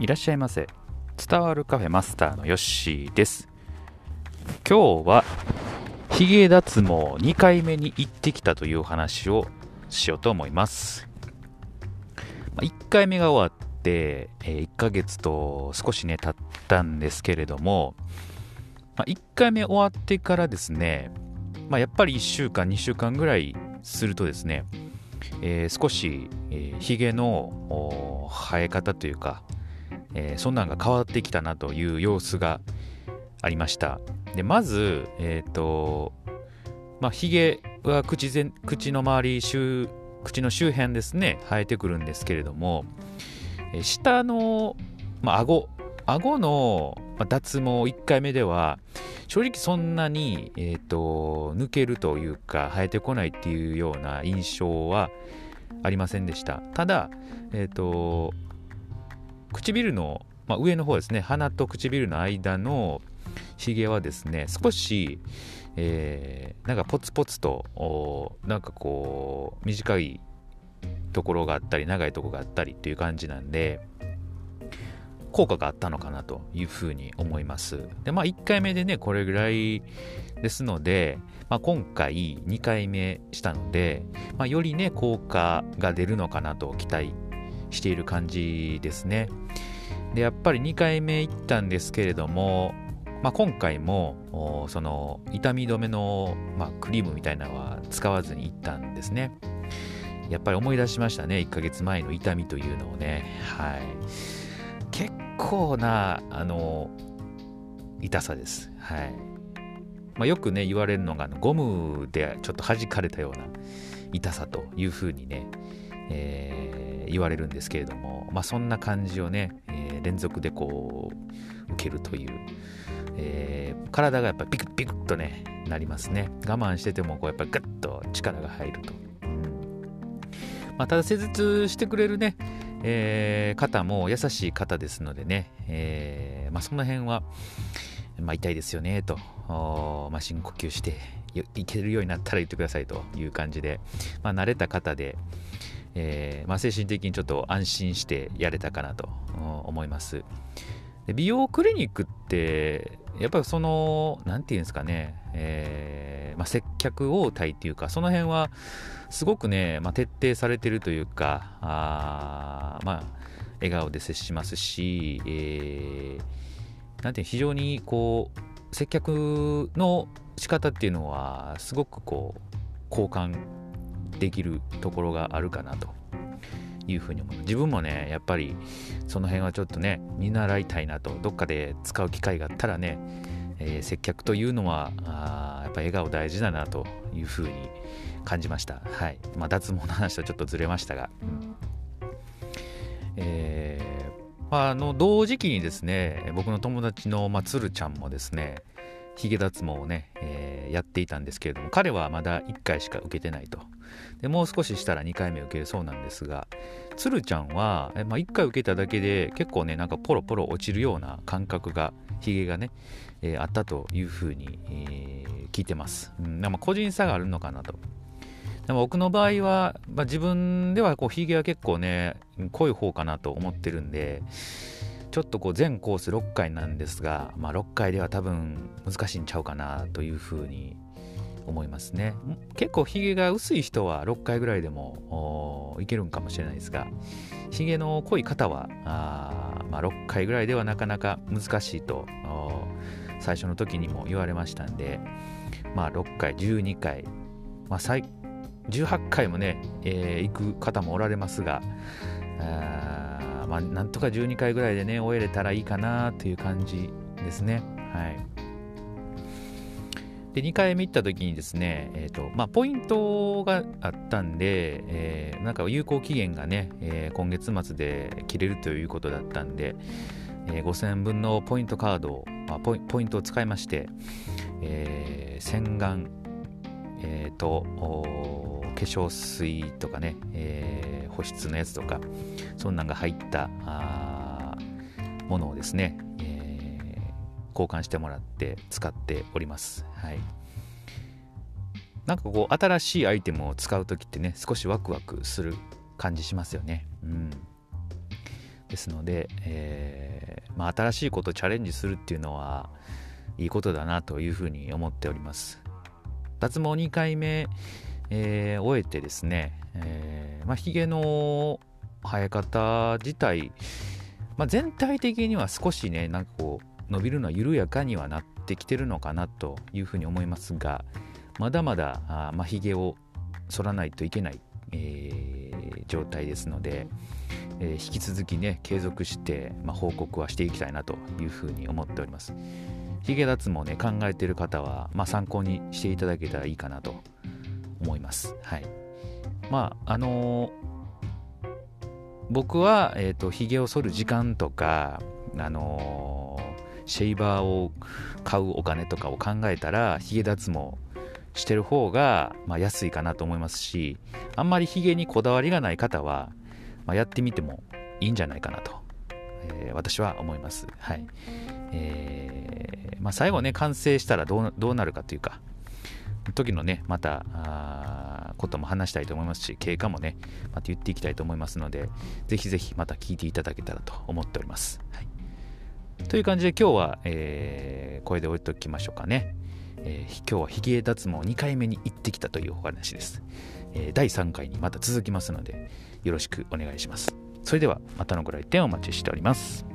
いらっしゃいませ。伝わるカフェマスターのヨッシーです。今日はヒゲ脱毛2回目に行ってきたという話をしようと思います。1回目が終わって1ヶ月と少しね経ったんですけれども1回目終わってからですね、まあ、やっぱり1週間2週間ぐらいするとですね、えー、少し、えー、ヒゲの生え方というか、えー、そんなんが変わってきたなという様子がありました。でまずえっ、ー、とまあヒゲは口前口の周り周口の周辺ですね生えてくるんですけれども、えー、下の、まあ、顎顎の脱毛1回目では正直そんなに、えーと、抜けるというか生えてこないっていうような印象はありませんでした。ただ、えーと唇の、まあ、上の方ですね鼻と唇の間のひげはですね少し、えー、なんかポツポツとなんかこう短いところがあったり長いところがあったりっていう感じなんで効果があったのかなというふうに思います。で、まあ1回目でね、これぐらいですので、まあ、今回2回目したので、まあ、よりね、効果が出るのかなと期待している感じですね。で、やっぱり2回目行ったんですけれども、まあ、今回もその痛み止めの、まあ、クリームみたいなのは使わずに行ったんですね。やっぱり思い出しましたね、1ヶ月前の痛みというのをね。はい。結構な、あの、痛さです。はい。まあ、よくね、言われるのが、ゴムでちょっと弾かれたような痛さというふうにね、え、言われるんですけれども、まあ、そんな感じをね、えー、連続でこう受けるという、えー、体がやっぱりピクピクっとねなりますね。我慢しててもこうやっぱりグッと力が入ると、まあ、ただ施術してくれるね、えー、方も優しい方ですのでね、えーまあ、その辺は、まあ、痛いですよねと、まあ、深呼吸していけるようになったら言ってくださいという感じで、まあ、慣れた方で、えーまあ、精神的にちょっと安心してやれたかなと思います。で美容クリニックってやっぱりその何て言うんですかね、えーまあ、接客応対っていうかその辺はすごくね、まあ、徹底されてるというかあまあ笑顔で接しますし、えー、なんて非常にこう接客の仕方っていうのはすごくこう交換できるところがあるかなというふうに思う。自分もねやっぱりその辺はちょっとね見習いたいなとどっかで使う機会があったらね、えー、接客というのはあやっぱ笑顔大事だなというふうに感じました。はい。まあ脱毛の話とちょっとずれましたが、うん、えー、まあ、あの同時期にですね僕の友達の、まあ、つるちゃんもですねヒゲ脱毛をね、えー、やっていたんですけれども彼はまだ1回しか受けてないと。でもう少ししたら2回目受けるそうなんですがつるちゃんは、えまあ、1回受けただけで結構ねなんかポロポロ落ちるような感覚がヒゲがね、えー、あったというふうに、えー、聞いてます、うん、でも個人差があるのかなと。でも僕の場合は、まあ、自分ではこうヒゲは結構ね濃い方かなと思ってるんでちょっとこう全コース6回なんですが、まあ、6回では多分難しいんちゃうかなというふうに思いますね。結構ひげが薄い人は6回ぐらいでもいけるんかもしれないですがひげの濃い方はあ、まあ、6回ぐらいではなかなか難しいと最初の時にも言われましたんでまあ6回12回、まあ、18回もね、えー、行く方もおられますがあまあ、なんとか12回ぐらいでね終えれたらいいかなという感じですね。はい。で2回目行った時にですね、えーとまあ、ポイントがあったんで、えー、なんか有効期限がね、えー、今月末で切れるということだったんで、えー、5000分のポイントカードを、まあ、ポイポイントを使いまして、えー、洗顔、えーと、化粧水とかね、えー、保湿のやつとかそんなんが入ったものをですねえ、交換してもらって使っております。はい。なんかこう新しいアイテムを使う時ってね少しワクワクする感じしますよね。うん。ですので、えー、まあ、新しいことをチャレンジするっていうのはいいことだなというふうに思っております脱毛2回目、えー、終えてですね、えーまあ、髭の生え方自体、まあ、全体的には少しねなんかこう伸びるのは緩やかにはなってきてるのかなというふうに思いますがまだまだあ、まあ、髭を剃らないといけない、えー、状態ですので、えー、引き続きね継続して、まあ、報告はしていきたいなというふうに思っております。髭脱毛ね考えている方は、まあ、参考にしていただけたらいいかなと思います。はい。まああのー僕は、えーと、髭を剃る時間とか、あのー、シェイバーを買うお金とかを考えたら髭脱毛してる方が、まあ、安いかなと思いますしあんまり髭にこだわりがない方は、まあ、やってみてもいいんじゃないかなと、えー、私は思います。はい。えーまあ、最後ね完成したらどうどうなるかというか時のねまたことも話したいと思いますし、経過もね、また言っていきたいと思いますので、ぜひぜひまた聞いていただけたらと思っております。はい、という感じで今日は、えー、これで置いておきましょうかね。えー、今日は髭脱毛2回目に行ってきたというお話です、えー、第3回にまた続きますので、よろしくお願いします。それではまたのご来店お待ちしております。